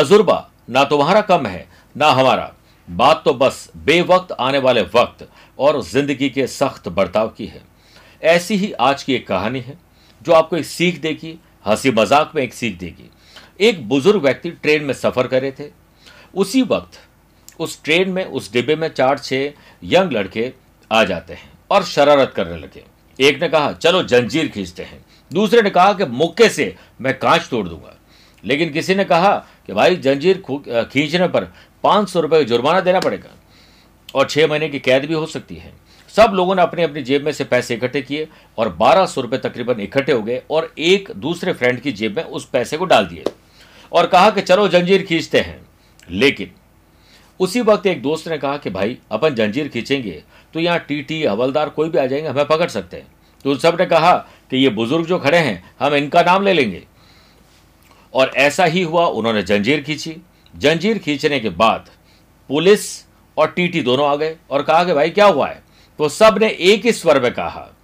तजुर्बा ना तुम्हारा कम है, ना हमारा। बात तो बस बेवक्त आने वाले वक्त और ज़िंदगी के सख्त बर्ताव की है। ऐसी ही आज की एक कहानी है, जो आपको एक सीख देगी, हँसी मज़ाक में एक सीख देगी। एक बुज़ुर्ग व्यक्ति ट्रेन में सफ़र कर रहे थे। उसी वक्त, उस ट्रेन में, उस डिब्बे में चार छह यंग लड़के आ जाते हैं और शरारत करने लगे। एक ने कहा, चलो जंजीर खींचते हैं। दूसरे ने कहा कि मुक्के से मैं कांच तोड़ दूँगा। लेकिन किसी ने कहा कि भाई जंजीर खींचने पर पाँच सौ रुपये जुर्माना देना पड़ेगा और छह महीने की कैद भी हो सकती है। सब लोगों ने अपनी अपनी जेब में से पैसे इकट्ठे किए और बारह सौ रुपये तकरीबन इकट्ठे हो गए और एक दूसरे फ्रेंड की जेब में उस पैसे को डाल दिए और कहा कि चलो जंजीर खींचते हैं। लेकिन उसी वक्त एक दोस्त ने कहा कि भाई, अपन जंजीर खींचेंगे तो यहाँ टीटी, हवलदार कोई भी आ जाएँगे, हमें पकड़ सकते हैं। तो उन सबने कहा कि ये बुज़ुर्ग जो खड़े हैं, हम इनका नाम ले लेंगे। और ऐसा ही हुआ, उन्होंने जंजीर खींची। जंजीर खींचने के बाद पुलिस और टीटी दोनों आ गए और कहा कि भाई, क्या हुआ है? तो सबने एक ही स्वर में कहा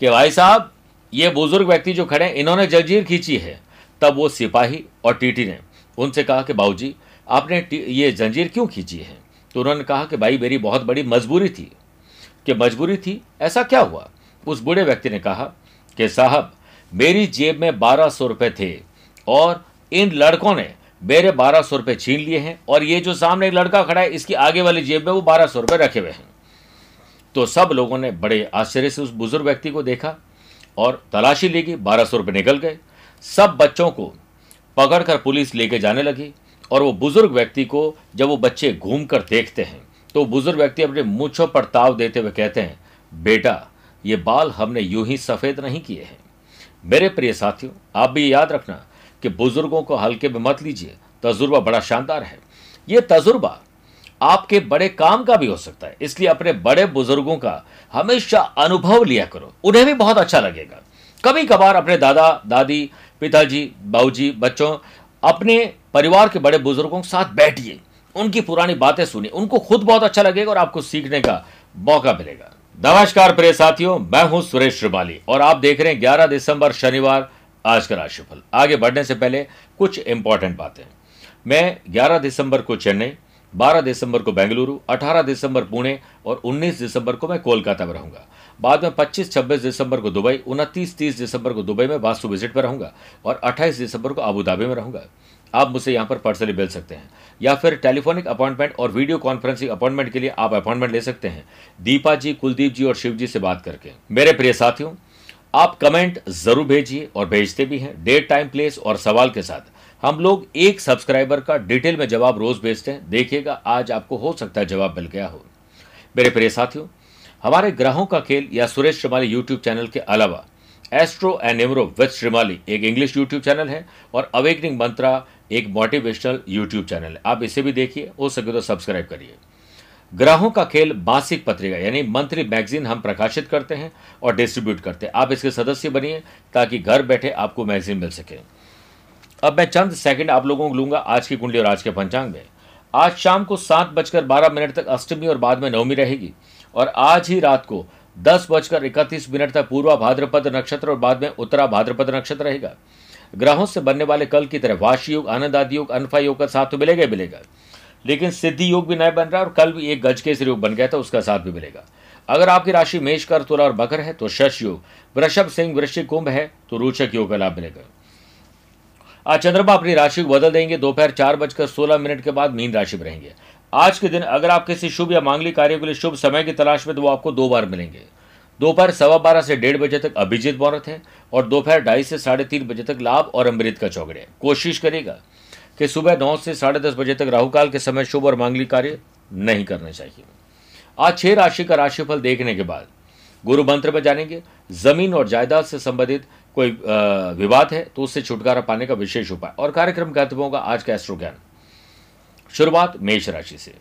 कि भाई साहब, ये बुज़ुर्ग व्यक्ति जो खड़े हैं, इन्होंने जंजीर खींची है। तब वो सिपाही और टीटी ने उनसे कहा कि बाबूजी, आपने ये जंजीर क्यों खींची है? तो उन्होंने कहा कि भाई, मेरी बहुत बड़ी मजबूरी थी। कि मजबूरी थी? ऐसा क्या हुआ? उस बूढ़े व्यक्ति ने कहा कि साहब, मेरी जेब में बारह सौ रुपये थे और इन लड़कों ने मेरे बारह सौ रुपये छीन लिए हैं और ये जो सामने एक लड़का खड़ा है, इसकी आगे वाली जेब में वो बारह सौ रुपये रखे हुए हैं। तो सब लोगों ने बड़े आश्चर्य से उस बुज़ुर्ग व्यक्ति को देखा और तलाशी ली गई, बारह सौ रुपये निकल गए। सब बच्चों को पकड़कर पुलिस लेके जाने लगी और वो बुज़ुर्ग व्यक्ति को जब वो बच्चे घूम कर देखते हैं तो बुज़ुर्ग व्यक्ति अपने मूछों पर ताव देते हुए कहते हैं, बेटा, ये बाल हमने यूँ ही सफ़ेद नहीं किए हैं। मेरे प्रिय साथियों, आप भी याद रखना कि बुज़ुर्गों को हल्के में मत लीजिए। तजुर्बा बड़ा शानदार है। ये तजुर्बा आपके बड़े काम का भी हो सकता है। इसलिए अपने बड़े बुज़ुर्गों का हमेशा अनुभव लिया करो। उन्हें भी बहुत अच्छा लगेगा। कभी कभार अपने दादा, दादी, पिताजी बाबूजी बच्चों, अपने परिवार के बड़े बुज़ुर्गों के साथ बैठिए। उनकी पुरानी बातें सुनिए। उनको खुद बहुत अच्छा लगेगा और आपको सीखने का मौका मिलेगा। नमस्कार प्रिय साथियों, मैं हूँ सुरेश श्रिवाली और आप देख रहे हैं 11 दिसंबर शनिवार आज का राशिफल। आगे बढ़ने से पहले कुछ इंपॉर्टेंट बातें। मैं 11 दिसंबर को चेन्नई 12 दिसंबर को बेंगलुरु 18 दिसंबर पुणे और 19 दिसंबर को मैं कोलकाता में रहूँगा। बाद में 25-26 दिसंबर को दुबई 29-30 दिसंबर को दुबई में वास्तु विज़िट पर रहूँगा और 28 दिसंबर को अबू धाबी में रहूँगा। आप मुझसे यहाँ पर पर्सनली मिल सकते हैं। या फिर टेलीफोनिक अपॉइंटमेंट और वीडियो कॉन्फ्रेंसिंग अपॉइंटमेंट के लिए आप अपॉइंटमेंट ले सकते हैं। दीपा जी, कुलदीप जी और शिव जी से बात करके। मेरे प्रिय साथियों आप कमेंट ज़रूर भेजिए और भेजते भी हैं डेट टाइम प्लेस और सवाल के साथ। हम लोग एक सब्सक्राइबर का डिटेल में जवाब रोज भेजते हैं। देखिएगा, आज आपको हो सकता है जवाब मिल गया हो। मेरे प्रिय साथियों, हमारे ग्रहों का खेल या सुरेश श्रीमाली यूट्यूब चैनल के अलावा एस्ट्रो एंड निमरो विथ श्रीमाली एक इंग्लिश यूट्यूब चैनल है और अवेकनिंग मंत्रा एक मोटिवेशनल यूट्यूब चैनल है। आप इसे भी देखिए हो सके तो सब्सक्राइब करिए। ग्रहों का खेल मासिक पत्रिका, यानी मंथली मैगजीन हम प्रकाशित करते हैं और डिस्ट्रीब्यूट करते हैं। आप इसके सदस्य बनिए ताकि घर बैठे आपको मैगजीन मिल सके। अब मैं चंद सेकंड आप लोगों को लूँगा आज की कुंडली और आज के पंचांग में। आज शाम को सात बजकर बारह मिनट तक अष्टमी और बाद में नवमी रहेगी और आज ही रात को दस बजकर इकतीस मिनट तक पूर्वा भाद्रपद नक्षत्र और बाद में उत्तरा भाद्रपद नक्षत्र रहेगा। ग्रहों से बनने वाले कल की तरह वाशी योग, आनंद आदि योग, अनफा योग का साथ तो मिलेगा मिलेगा। लेकिन सिद्धि योग भी नया बन रहा है और कल भी एक गज के योग बन गया था, उसका साथ भी मिलेगा। अगर आपकी राशि मेष कर, तुला और बकर है तो शश योग। वृषभ सिंह, वृश्चिक कुंभ है तो रोचक योग का लाभ मिलेगा। आज चंद्रमा अपनी राशि को बदल देंगे। दोपहर चार बजकर सोलह मिनट के बाद मीन राशि में रहेंगे। आज के दिन अगर आप किसी शुभ या मांगलिक कार्य के लिए शुभ समय की तलाश में तो वो आपको दो बार मिलेंगे। दोपहर सवा बारह से डेढ़ बजे तक अभिजीत मुहूर्त है और दोपहर ढाई से साढ़े तीन बजे तक लाभ और अमृत का चौगड़े कोशिश करेगा कि सुबह नौ से साढ़े दस बजे तक राहुकाल के समय शुभ और मांगलिक कार्य नहीं करने चाहिए। आज छह राशि का राशिफल देखने के बाद गुरु मंत्र में जानेंगे, ज़मीन और जायदाद से संबंधित कोई विवाद है तो उससे छुटकारा पाने का विशेष उपाय और कार्यक्रम का होगा आज का एस्ट्रो ज्ञान शुरुआत मेष राशि से।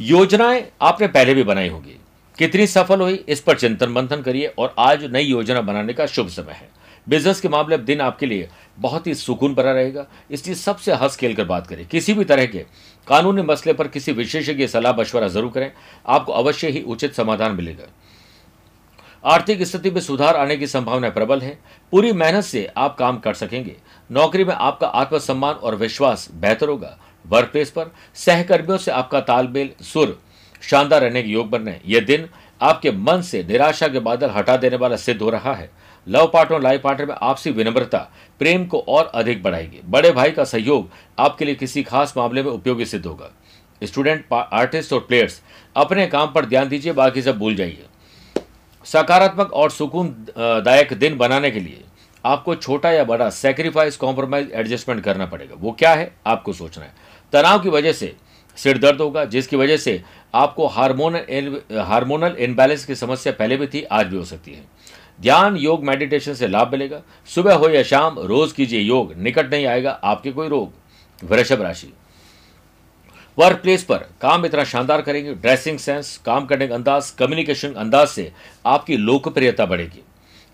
योजनाएँ आपने पहले भी बनाई होगी। कितनी सफल हुई, इस पर चिंतन मंथन करिए और आज नई योजना बनाने का शुभ समय है। बिज़नेस के मामले दिन आपके लिए बहुत ही सुकून भरा रहेगा। इसलिए सबसे हंस खेल कर बात करें। किसी भी तरह के कानूनी मसले पर किसी विशेषज्ञ सलाह मशवरा ज़रूर करें। आपको अवश्य ही उचित समाधान मिलेगा। आर्थिक स्थिति में सुधार आने की संभावना प्रबल है। पूरी मेहनत से आप काम कर सकेंगे। नौकरी में आपका आत्मसम्मान और विश्वास बेहतर होगा। वर्क प्लेस पर सहकर्मियों से आपका तालमेल, सुर शानदार रहने के योग बन रहे हैं यह दिन आपके मन से निराशा के बादल हटा देने वाला सिद्ध हो रहा है। लव पार्टनर और लाइफ पार्टनर में आपसी विनम्रता, प्रेम को और अधिक बढ़ाएगी। बड़े भाई का सहयोग आपके लिए किसी खास मामले में उपयोगी सिद्ध होगा। स्टूडेंट आर्टिस्ट और प्लेयर्स, अपने काम पर ध्यान दीजिए, बाकी सब भूल जाइए। सकारात्मक और सुकून दायक दिन बनाने के लिए आपको छोटा या बड़ा सेक्रीफाइस कॉम्प्रोमाइज एडजस्टमेंट करना पड़ेगा। वो क्या है, आपको सोचना है। तनाव की वजह से सिर दर्द होगा, जिसकी वजह से आपको हार्मोनल हार्मोनल इनबैलेंस की समस्या पहले भी थी, आज भी हो सकती है। ध्यान योग मेडिटेशन से लाभ मिलेगा। सुबह हो या शाम, रोज कीजिए योग। निकट नहीं आएगा, आपके कोई रोग। वृषभ राशि। वर्क प्लेस पर काम इतना शानदार करेंगे। ड्रेसिंग सेंस काम करने का अंदाज कम्युनिकेशन अंदाज से आपकी लोकप्रियता बढ़ेगी।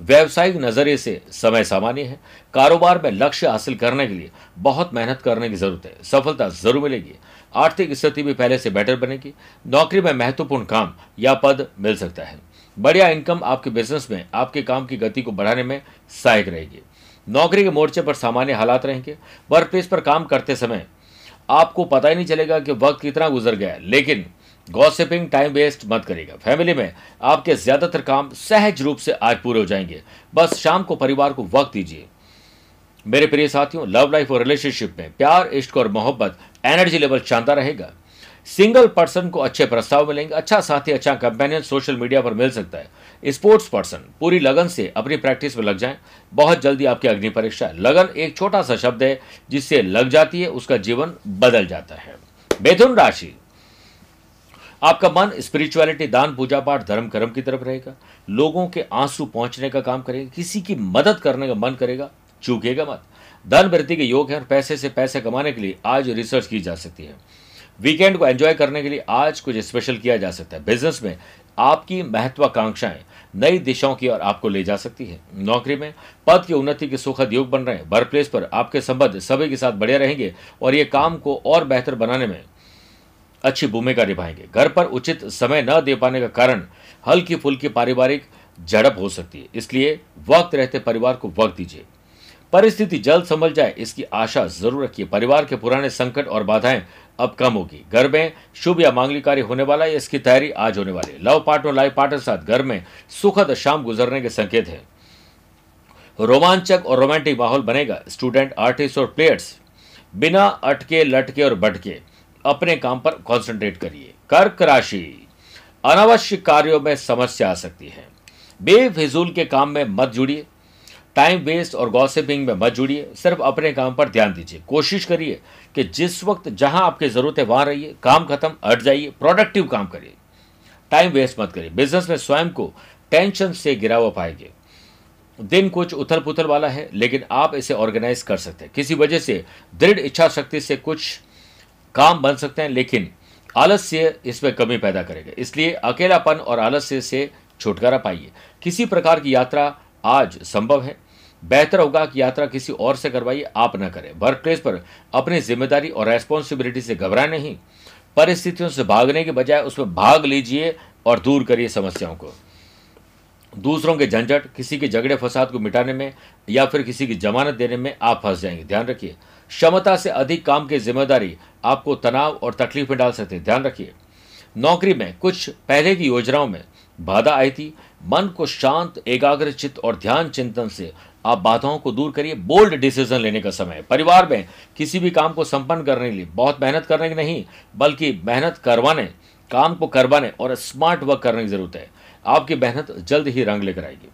व्यावसायिक नज़रिए से समय सामान्य है। कारोबार में लक्ष्य हासिल करने के लिए बहुत मेहनत करने की ज़रूरत है। सफलता ज़रूर मिलेगी। आर्थिक स्थिति भी पहले से बेटर बनेगी। नौकरी में महत्वपूर्ण काम या पद मिल सकता है। बढ़िया इनकम आपके बिज़नेस में, आपके काम की गति को बढ़ाने में सहायक रहेगी। नौकरी के मोर्चे पर सामान्य हालात रहेंगे। वर्क प्लेस पर काम करते समय आपको पता ही नहीं चलेगा कि वक्त कितना गुजर गया लेकिन गॉसिपिंग टाइम वेस्ट मत करेगा फैमिली में आपके ज़्यादातर काम सहज रूप से आज पूरे हो जाएँगे। बस शाम को परिवार को वक्त दीजिए। मेरे प्रिय साथियों लव लाइफ और रिलेशनशिप में प्यार, इश्क और मोहब्बत एनर्जी लेवल शानदार रहेगा। सिंगल पर्सन को अच्छे प्रस्ताव मिलेंगे। अच्छा साथी अच्छा कंपेनियन सोशल मीडिया पर मिल सकता है। स्पोर्ट्स पर्सन पूरी लगन से अपनी प्रैक्टिस में लग जाएँ। बहुत जल्दी आपकी अग्नि परीक्षा। है लगन एक छोटा सा शब्द है, जिससे लग जाती है, उसका जीवन बदल जाता है। मिथुन राशि। आपका मन स्पिरिचुअलिटी दान, पूजा पाठ, धर्म, कर्म की तरफ़ रहेगा। लोगों के आँसू पहुँचने का काम करेगा। किसी की मदद करने का मन करेगा। चूकेगा मत। धन वृद्धि के योग है और पैसे से पैसे कमाने के लिए आज रिसर्च की जा सकती है। वीकेंड को एंजॉय करने के लिए आज कुछ स्पेशल किया जा सकता है। बिज़नेस में आपकी महत्वाकांक्षाएँ नई दिशाओं की ओर आपको ले जा सकती है। नौकरी में पद की उन्नति के सुखद योग बन रहे हैं। वर्क प्लेस पर आपके संबंध सभी के साथ बढ़िया रहेंगे और ये काम को और बेहतर बनाने में अच्छी भूमिका निभाएँगे। घर पर उचित समय न दे पाने का कारण हल्की फुल्की पारिवारिक झड़प हो सकती है। इसलिए वक्त रहते परिवार को वक्त दीजिए। परिस्थिति जल्द संभल जाए, इसकी आशा ज़रूर रखिए। परिवार के पुराने संकट और बाधाएँ अब कम होगी। घर में शुभ या मांगलिक कार्य होने वाला है, इसकी तैयारी आज होने वाली है। लव पार्टनर, लाइफ पार्टनर साथ घर में सुखद शाम गुजरने के संकेत है। रोमांचक और रोमांटिक माहौल बनेगा। स्टूडेंट, आर्टिस्ट और प्लेयर्स बिना अटके, लटके और बटके अपने काम पर कॉन्सेंट्रेट करिए। कर्क राशि, अनावश्यक कार्यों में समस्या आ सकती है। बेफिजूल के काम में मत जुड़िए। टाइम वेस्ट और गॉसिपिंग में मत जुड़िए। सिर्फ़ अपने काम पर ध्यान दीजिए। कोशिश करिए कि जिस वक्त जहाँ आपकी ज़रूरत है वहाँ रहिए, काम खत्म, हट जाइए प्रोडक्टिव काम करिए। टाइम वेस्ट मत करिए। बिज़नेस में स्वयं को टेंशन से गिरा हुआ पाएँगे। दिन कुछ उथल पुथल वाला है, लेकिन आप इसे ऑर्गेनाइज कर सकते हैं। किसी वजह से, दृढ़ इच्छा शक्ति से कुछ काम बन सकते हैं, लेकिन आलस्य इसमें कमी पैदा करेगा। इसलिए अकेलापन और आलस्य से छुटकारा पाइए। किसी प्रकार की यात्रा आज संभव है। बेहतर होगा कि यात्रा किसी और से करवाइए आप न करें। वर्क प्लेस पर अपनी ज़िम्मेदारी और रेस्पॉन्सिबिलिटी से घबराए नहीं। परिस्थितियों से भागने के बजाय उसमें भाग लीजिए और दूर करिए समस्याओं को। दूसरों के झंझट, किसी के झगड़े, फसाद को मिटाने में या फिर किसी की जमानत देने में आप फंस जाएँगे। ध्यान रखिए, क्षमता से अधिक काम की ज़िम्मेदारी आपको तनाव और तकलीफ़ में डाल सकते हैं। ध्यान रखिए, नौकरी में कुछ पहले की योजनाओं में बाधा आई थी मन को शांत एकाग्र चित्त और ध्यान चिंतन से आप बाधाओं को दूर करिए। बोल्ड डिसीज़न लेने का समय है। परिवार में किसी भी काम को संपन्न करने के लिए बहुत मेहनत करने की नहीं, बल्कि मेहनत करवाने, काम को करवाने और स्मार्ट वर्क करने की ज़रूरत है। आपकी मेहनत जल्द ही रंग लेकर आएगी।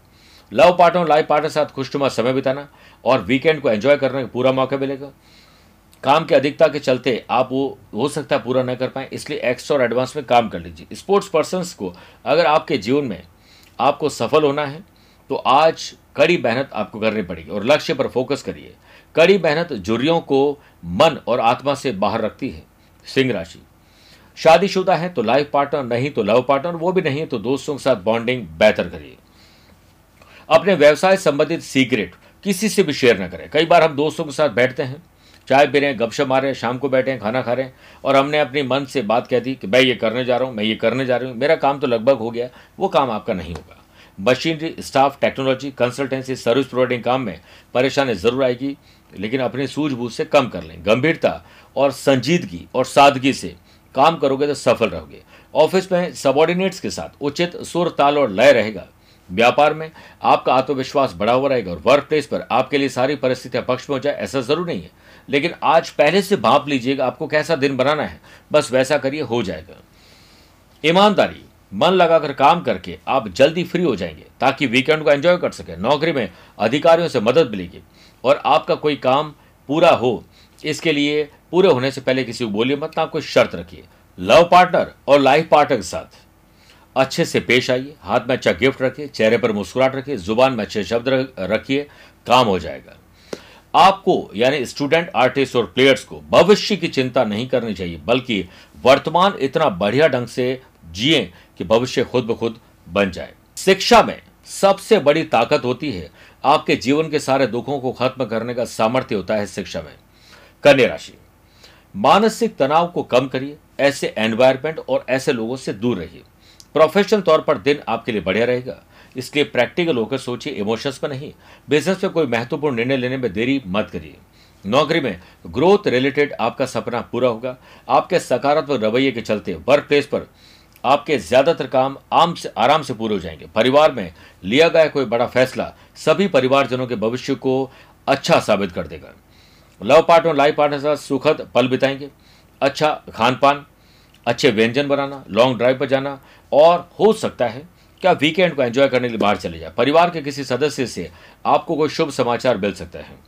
लव पार्टनर लाइफ पार्टनर साथ खुशनुमा समय बिताना और वीकेंड को एंजॉय करने का पूरा मौका मिलेगा। काम की अधिकता के चलते आप वो, हो सकता है पूरा न कर पाए, इसलिए एक्स्ट्रा और एडवांस में काम कर लीजिए। स्पोर्ट्स पर्सन को अगर आपके जीवन में आपको सफल होना है तो आज कड़ी मेहनत आपको करनी पड़ेगी और लक्ष्य पर फोकस करिए। कड़ी मेहनत जुरियों को मन और आत्मा से बाहर रखती है। सिंह राशि। शादीशुदा है तो लाइफ पार्टनर नहीं तो लव पार्टनर वो भी नहीं है तो दोस्तों के साथ बॉन्डिंग बेहतर करिए। अपने व्यवसाय संबंधित सीक्रेट किसी से भी शेयर न करें। कई बार हम दोस्तों के साथ बैठते हैं चाय पी रहे हैं, गपशप मार रहे हैं, शाम को बैठे हैं, खाना खा रहे हैं। और हमने अपनी मन से बात कह दी कि मैं ये करने जा रहा हूँ, मैं ये करने जा रही हूँ। मेरा काम तो लगभग हो गया, वो काम आपका नहीं होगा। Machinery, staff, technology, consultancy, service providing काम में परेशानी ज़रूर आएगी, लेकिन अपनी सूझबूझ से कम कर लें। गंभीरता और संजीदगी और सादगी से काम करोगे तो सफल रहोगे। ऑफ़िस में सबॉर्डिनेट्स के साथ उचित सुर ताल और लय रहेगा। व्यापार में आपका आत्मविश्वास बढ़ा हुआ रहेगा और वर्क प्लेस पर आपके लिए सारी परिस्थितियाँ पक्ष में हो जाए, ऐसा ज़रूर नहीं है। लेकिन आज पहले से भाप लीजिएगा आपको कैसा दिन बनाना है, बस वैसा करिए, हो जाएगा। ईमानदारी, मन लगाकर काम करके आप जल्दी फ्री हो जाएँगे, ताकि वीकेंड को एंजॉय कर सके, नौकरी में अधिकारियों से मदद मिलेगी और आपका कोई काम पूरा हो, इसके लिए पूरे होने से पहले किसी को बोलिए मत, ना, कोई शर्त रखिए। लव पार्टनर और लाइफ पार्टनर के साथ। अच्छे से पेश आइए, हाथ में अच्छा गिफ्ट रखिए, चेहरे पर मुस्कुराहट रखिए, ज़ुबान में अच्छे शब्द रखिए, काम हो जाएगा। आपको, यानी स्टूडेंट, आर्टिस्ट और प्लेयर्स को भविष्य की चिंता नहीं करनी चाहिए, बल्कि वर्तमान इतना बढ़िया ढंग से जिए कि भविष्य खुद ब खुद बन जाए। शिक्षा में सबसे बड़ी ताकत होती है, आपके जीवन के सारे दुखों को खत्म करने का सामर्थ्य होता है शिक्षा में। कन्या राशि। मानसिक तनाव को कम करिए, ऐसे एनवायरमेंट और ऐसे लोगों से दूर रहिए। प्रोफेशनल तौर पर दिन आपके लिए बढ़िया रहेगा। इसलिए प्रैक्टिकल होकर सोचिए इमोशंस पर नहीं। बिज़नेस में कोई महत्वपूर्ण निर्णय लेने में देरी मत करिए। नौकरी में ग्रोथ रिलेटेड आपका सपना पूरा होगा। आपके सकारात्मक रवैये के चलते वर्क प्लेस पर आपके ज़्यादातर काम आम से, आराम से पूरे हो जाएँगे। परिवार में लिया गया कोई बड़ा फैसला सभी परिवारजनों के भविष्य को अच्छा साबित कर देगा। लव पार्टनर लाइफ पार्टनर साथ सुखद पल बिताएँगे। अच्छा खान पान अच्छे व्यंजन बनाना लॉन्ग ड्राइव पर जाना, और हो सकता है क्या वीकेंड को एंजॉय करने के लिए बाहर चले जाए। परिवार के किसी सदस्य से आपको कोई शुभ समाचार मिल सकता है।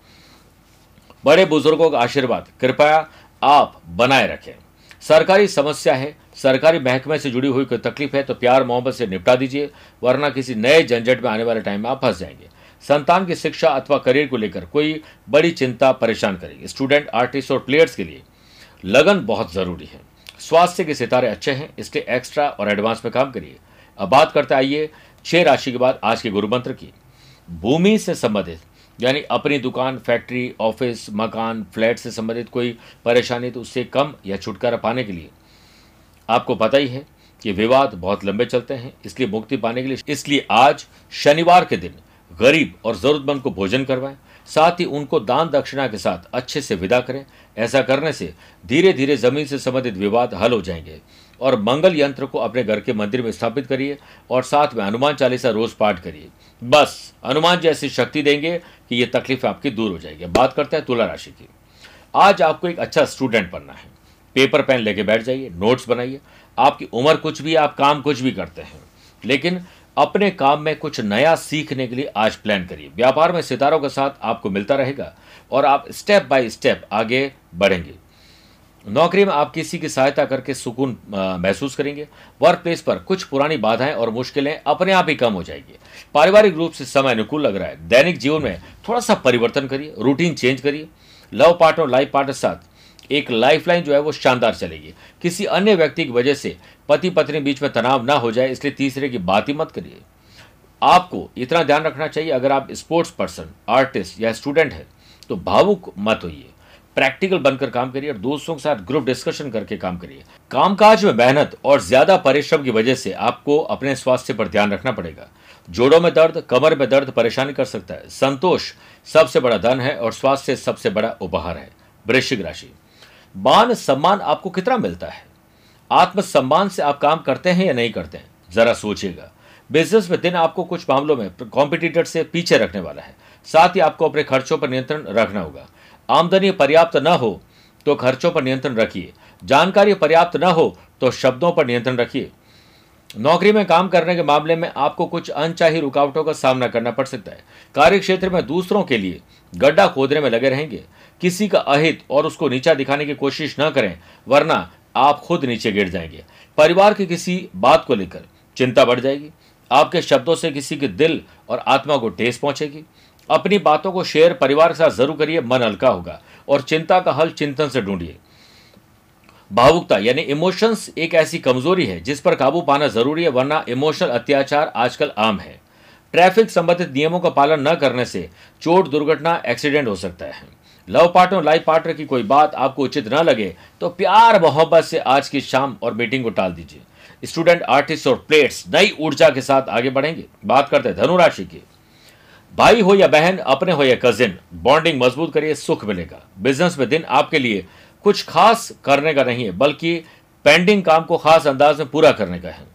बड़े बुज़ुर्गों का आशीर्वाद, कृपया आप बनाए रखें। सरकारी समस्या है, सरकारी महकमे से जुड़ी हुई कोई तकलीफ़ है तो प्यार मोहब्बत से निपटा दीजिए, वरना किसी नए झंझट में आने वाले टाइम में आप फंस जाएँगे। संतान की शिक्षा अथवा करियर को लेकर कोई बड़ी चिंता परेशान करेगी। स्टूडेंट आर्टिस्ट और प्लेयर्स के लिए लगन बहुत ज़रूरी है। स्वास्थ्य के सितारे अच्छे हैं, इसलिए एक्स्ट्रा और एडवांस में काम करिए। अब बात करते आइए छह राशि के बाद आज के गुरु मंत्र की। भूमि से संबंधित, यानी अपनी दुकान फैक्ट्री ऑफ़िस मकान फ्लैट से संबंधित कोई परेशानी तो उससे कम या छुटकारा पाने के लिए। आपको पता ही है कि विवाद बहुत लंबे चलते हैं, इसलिए मुक्ति पाने के लिए, इसलिए आज शनिवार के दिन गरीब और जरूरतमंद को भोजन करवाएँ साथ ही उनको दान दक्षिणा के साथ अच्छे से विदा करें। ऐसा करने से धीरे धीरे ज़मीन से संबंधित विवाद हल हो जाएँगे और मंगल यंत्र को अपने घर के मंदिर में स्थापित करिए और साथ में हनुमान चालीसा रोज पाठ करिए। बस, हनुमान जी ऐसी शक्ति देंगे कि ये तकलीफ़ आपकी दूर हो जाएगी। बात करते हैं तुला राशि की। आज आपको एक अच्छा स्टूडेंट बनना है। पेपर, पेन लेके बैठ जाइए नोट्स बनाइए। आपकी उम्र कुछ भी, आप काम कुछ भी करते हैं। लेकिन अपने काम में कुछ नया सीखने के लिए आज प्लान करिए। व्यापार में सितारों के साथ आपको मिलता रहेगा और आप स्टेप बाय स्टेप आगे बढ़ेंगे। नौकरी में आप किसी की सहायता करके सुकून महसूस करेंगे। वर्क प्लेस पर कुछ पुरानी बाधाएँ और मुश्किलें अपने आप ही कम हो जाएगी। पारिवारिक रूप से समय अनुकूल लग रहा है। दैनिक जीवन में थोड़ा सा परिवर्तन करिए रूटीन चेंज करिए। लव पार्टनर लाइफ पार्टनर साथ एक लाइफलाइन जो है वो शानदार चलेगी। किसी अन्य व्यक्ति की वजह से पति पत्नी बीच में तनाव ना हो जाए, इसलिए तीसरे की बात ही मत करिए। आपको इतना ध्यान रखना चाहिए, अगर आप स्पोर्ट्स पर्सन आर्टिस्ट या स्टूडेंट है तो भावुक मत होइए। प्रैक्टिकल बनकर काम करिए और दोस्तों के साथ ग्रुप डिस्कशन करके काम करिए। कामकाज में मेहनत और ज़्यादा परिश्रम की वजह से आपको अपने स्वास्थ्य पर ध्यान रखना पड़ेगा। जोड़ों में दर्द, कमर में दर्द परेशानी कर सकता है। संतोष सबसे बड़ा धन है और स्वास्थ्य सबसे बड़ा उपहार है। वृश्चिक राशि। मान सम्मान आपको कितना मिलता है? आत्मसम्मान से आप काम करते हैं या नहीं करते हैं? जरा सोचिएगा। बिज़नेस में दिन आपको कुछ मामलों में कॉम्पिटिटर से पीछे रखने वाला है। साथ ही आपको अपने खर्चों पर नियंत्रण रखना होगा। आमदनी पर्याप्त न हो तो खर्चों पर नियंत्रण रखिए। जानकारी पर्याप्त न हो तो शब्दों पर नियंत्रण रखिए। नौकरी में काम करने के मामले में आपको कुछ अनचाही रुकावटों का सामना करना पड़ सकता है। कार्य क्षेत्र में दूसरों के लिए गड्ढा खोदने में लगे रहेंगे। किसी का अहित और उसको नीचा दिखाने की कोशिश न करें, वरना आप खुद नीचे गिर जाएँगे। परिवार की किसी बात को लेकर चिंता बढ़ जाएगी। आपके शब्दों से किसी के दिल और आत्मा को ठेस पहुंचेगी। अपनी बातों को शेयर परिवार के साथ ज़रूर करिए, मन हल्का होगा और चिंता का हल चिंतन से ढूंढिए। भावुकता यानी इमोशंस एक ऐसी कमज़ोरी है जिस पर काबू पाना ज़रूरी है, वरना इमोशनल अत्याचार आजकल आम है। ट्रैफ़िक संबंधित नियमों का पालन न करने से चोट, दुर्घटना, एक्सीडेंट हो सकता है। लव पार्टनर लाइफ पार्टनर की कोई बात आपको उचित न लगे तो प्यार मोहब्बत से आज की शाम और मीटिंग को टाल दीजिए। स्टूडेंट, आर्टिस्ट और प्लेयर्स नई ऊर्जा के साथ आगे बढ़ेंगे। बात करते हैं धनु राशि की। भाई हो या बहन, अपने हो या कजिन बॉन्डिंग मज़बूत करिए, सुख मिलेगा। बिज़नेस में दिन आपके लिए कुछ खास करने का नहीं है, बल्कि पेंडिंग काम को खास अंदाज में पूरा करने का है।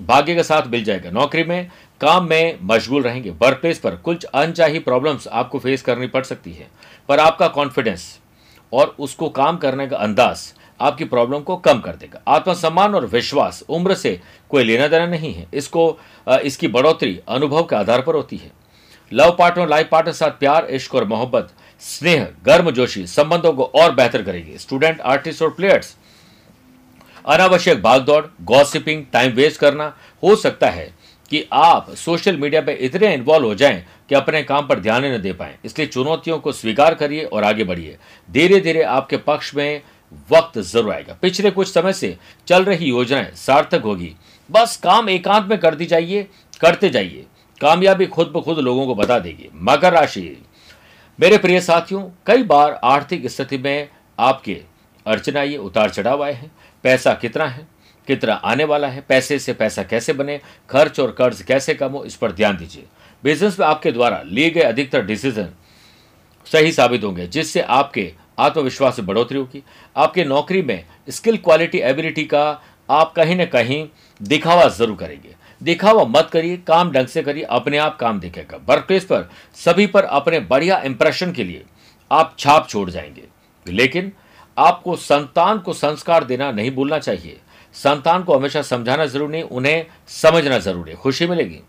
भाग्य के साथ मिल जाएगा। नौकरी में, काम में मशगूल रहेंगे। वर्क प्लेस पर कुछ अनचाही प्रॉब्लम्स आपको फेस करनी पड़ सकती है। पर आपका कॉन्फिडेंस और उसको काम करने का अंदाज आपकी प्रॉब्लम को कम कर देगा। आत्मसम्मान और विश्वास उम्र से कोई लेना देना नहीं है। इसको इसकी बढ़ोतरी अनुभव के आधार पर होती है। लव पार्टनर, लाइफ पार्टनर साथ प्यार, इश्क और मोहब्बत, स्नेह, गर्म जोशी, संबंधों को और बेहतर करेगी। स्टूडेंट, आर्टिस्ट और प्लेयर्स, अनावश्यक भागदौड़ गॉसिपिंग टाइम वेस्ट करना हो सकता है। कि आप सोशल मीडिया पे इतने इन्वॉल्व हो जाएँ कि अपने काम पर ध्यान न दे पाएँ। इसलिए चुनौतियों को स्वीकार करिए और आगे बढ़िए। धीरे धीरे आपके पक्ष में वक्त ज़रूर आएगा। पिछले कुछ समय से चल रही योजनाएँ सार्थक होगी। बस काम एकांत में कर दी जाइए, करते जाइए। कामयाबी खुद ब खुद लोगों को बता देगी। मकर राशि। मेरे प्रिय साथियों, कई बार आर्थिक स्थिति में आपके अड़चन आइए, उतार चढ़ाव आए हैं। पैसा कितना है? कितना आने वाला है, पैसे से पैसा कैसे बने, खर्च और कर्ज कैसे कम हो, इस पर ध्यान दीजिए। बिज़नेस में आपके द्वारा लिए गए अधिकतर डिसीज़न सही साबित होंगे, जिससे आपके आत्मविश्वास में बढ़ोतरी होगी। आपके नौकरी में स्किल क्वालिटी एबिलिटी का आप कहीं ना कहीं दिखावा ज़रूर करेंगे। दिखावा मत करिए, काम ढंग से करिए, अपने आप काम दिखेगा वर्क प्लेस पर, सभी पर अपने बढ़िया इंप्रेशन के लिए आप छाप छोड़ जाएँगे। लेकिन आपको संतान को संस्कार देना नहीं भूलना चाहिए। संतान को हमेशा समझाना ज़रूरी नहीं, उन्हें समझना ज़रूरी है। खुशी मिलेगी।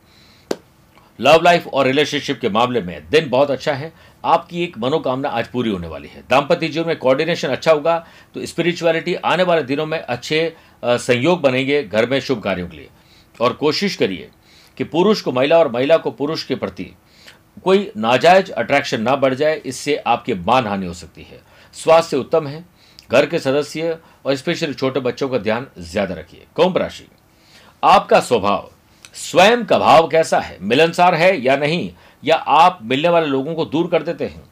लव लाइफ और रिलेशनशिप के मामले में दिन बहुत अच्छा है। आपकी एक मनोकामना आज पूरी होने वाली है। दाम्पत्य जीवन में कोऑर्डिनेशन अच्छा होगा तो स्पिरिचुअलिटी आने वाले दिनों में अच्छे संयोग बनेंगे घर में शुभ कार्यों के लिए। और कोशिश करिए कि पुरुष को महिला और महिला को पुरुष के प्रति कोई नाजायज अट्रैक्शन ना बढ़ जाए, इससे आपकी मान हानि हो सकती है। स्वास्थ्य उत्तम है। घर के सदस्य और स्पेशली छोटे बच्चों का ध्यान ज़्यादा रखिए। कुंभ राशि। आपका स्वभाव, स्वयं का भाव कैसा है? मिलनसार है या नहीं? या आप मिलने वाले लोगों को दूर कर देते हैं?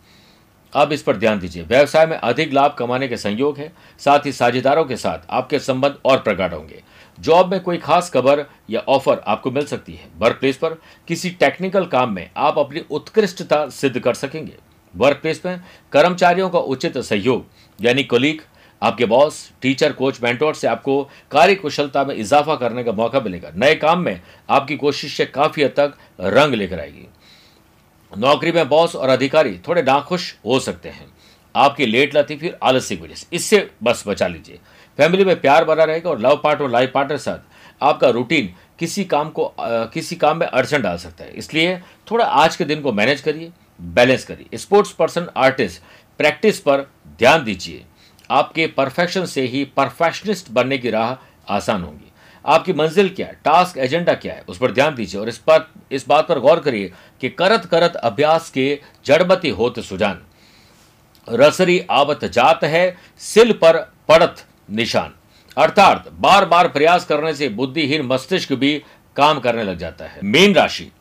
अब इस पर ध्यान दीजिए। व्यवसाय में अधिक लाभ कमाने के संयोग है। साथ ही साझेदारों के साथ आपके संबंध और प्रगाढ़ होंगे। जॉब में कोई खास खबर या ऑफ़र आपको मिल सकती है। वर्क प्लेस पर किसी टेक्निकल काम में आप अपनी उत्कृष्टता सिद्ध कर सकेंगे। वर्क प्लेस में कर्मचारियों का उचित सहयोग, यानी कोलीग आपके बॉस टीचर कोच मेंटोर से आपको कार्य कुशलता में इजाफा करने का मौका मिलेगा। नए काम में आपकी कोशिशें काफ़ी हद तक रंग लेकर आएगी। नौकरी में बॉस और अधिकारी थोड़े नाखुश हो सकते हैं। आपकी लेट लतीफी आलसी की वजह से। इससे बस बचा लीजिए। फैमिली में प्यार बना रहेगा और लव पार्टनर लाइफ पार्टनर साथ आपका रूटीन किसी काम को आ, किसी काम में अड़चन डाल सकता है। इसलिए थोड़ा आज के दिन को मैनेज करिए बैलेंस करिए। स्पोर्ट्स पर्सन आर्टिस्ट प्रैक्टिस पर ध्यान दीजिए। आपके परफेक्शन से ही परफेक्शनिस्ट बनने की राह आसान होगी। आपकी मंजिल क्या है? टास्क एजेंडा क्या है? उस पर ध्यान दीजिए और इस पर इस बात पर गौर करिए कि करत करत अभ्यास के जड़बती होत सुजान। रसरी आवत जात है, सिल पर पड़त निशान। अर्थात बार बार प्रयास करने से बुद्धिहीन मस्तिष्क भी काम करने लग जाता है। मीन राशि,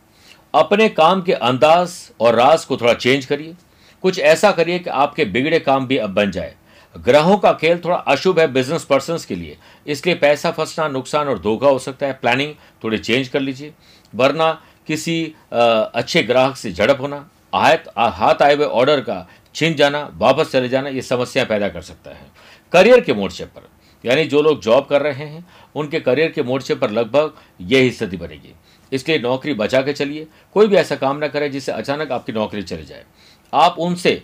अपने काम के अंदाज और राज को थोड़ा चेंज करिए। कुछ ऐसा करिए कि आपके बिगड़े काम भी अब बन जाए। ग्रहों का खेल थोड़ा अशुभ है बिज़नेस पर्सन के लिए। इसलिए पैसा फंसना, नुकसान और धोखा हो सकता है। प्लानिंग थोड़ी चेंज कर लीजिए। वरना किसी अच्छे ग्राहक से झड़प होना, आयत हाथ आए हुए ऑर्डर का छिन जाना, वापस चले जाना, ये समस्या पैदा कर सकता है। करियर के मोर्चे पर, यानी जो लोग जॉब कर रहे हैं, उनके करियर के मोर्चे पर लगभग यही स्थिति बनेगी। इसलिए नौकरी बचा के चलिए। कोई भी ऐसा काम ना करे जिससे अचानक आपकी नौकरी चली जाए। आप उनसे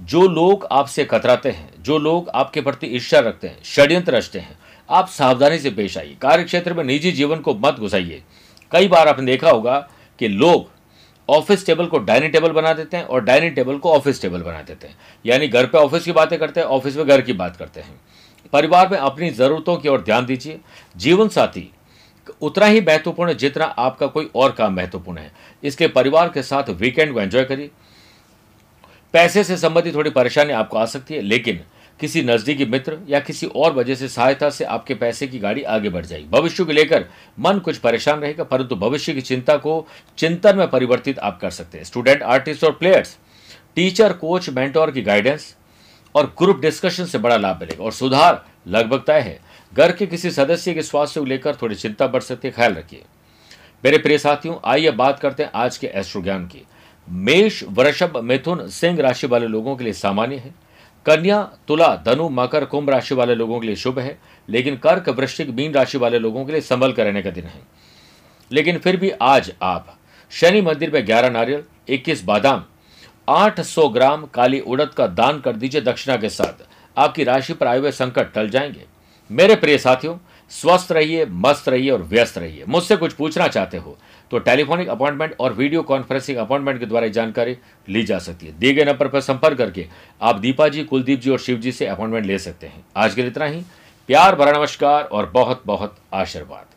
जो लोग आपसे कतराते हैं, जो लोग आपके प्रति ईर्ष्या रखते हैं, षड्यंत्र रचते हैं, आप सावधानी से पेश आइए। कार्य क्षेत्र में निजी जीवन को मत घुसाइए। कई बार आपने देखा होगा कि लोग ऑफ़िस टेबल को डाइनिंग टेबल बना देते हैं और डाइनिंग टेबल को ऑफ़िस टेबल बना देते हैं। यानी घर पे ऑफ़िस की बातें करते हैं, ऑफ़िस में घर की बात करते हैं। परिवार में अपनी ज़रूरतों की ओर ध्यान दीजिए। जीवन साथी, उतना ही महत्वपूर्ण जितना आपका कोई और काम महत्वपूर्ण है। इसके परिवार के साथ वीकेंड को एंजॉय करिए। पैसे से संबंधित थोड़ी परेशानी आपको आ सकती है, लेकिन किसी नजदीकी मित्र या किसी और वजह से सहायता से आपके पैसे की गाड़ी आगे बढ़ जाएगी। भविष्य को लेकर मन कुछ परेशान रहेगा, परंतु भविष्य की चिंता को चिंतन में परिवर्तित आप कर सकते हैं। स्टूडेंट, आर्टिस्ट और प्लेयर्स, टीचर, कोच, मेंटोर की गाइडेंस और ग्रुप डिस्कशन से बड़ा लाभ मिलेगा और सुधार लगभग तय है। घर के किसी सदस्य के स्वास्थ्य को लेकर थोड़ी चिंता बढ़ सकती है, ख्याल रखिए। मेरे प्रिय साथियों, आइए बात करते हैं आज के एस्ट्रो ज्ञान की। मेष, वृषभ, मिथुन, सिंह राशि वाले लोगों के लिए सामान्य है। कन्या, तुला, धनु, मकर, कुंभ राशि वाले लोगों के लिए शुभ है, लेकिन कर्क, वृश्चिक, मीन राशि वाले लोगों के लिए संभल कर रहने का दिन है। लेकिन फिर भी आज आप शनि मंदिर में ग्यारह नारियल, इक्कीस बादाम 800 ग्राम काली उड़द का दान कर दीजिए दक्षिणा के साथ। आपकी राशि पर आए हुए संकट टल जाएँगे। मेरे प्रिय साथियों, स्वस्थ रहिए, मस्त रहिए और व्यस्त रहिए। मुझसे कुछ पूछना चाहते हो तो टेलीफोनिक अपॉइंटमेंट और वीडियो कॉन्फ्रेंसिंग अपॉइंटमेंट के द्वारा जानकारी ली जा सकती है। दिए गए नंबर पर संपर्क करके आप दीपा जी कुलदीप जी और शिव जी से अपॉइंटमेंट ले सकते हैं। आज के लिए इतना ही। प्यार, भरा नमस्कार और बहुत बहुत आशीर्वाद।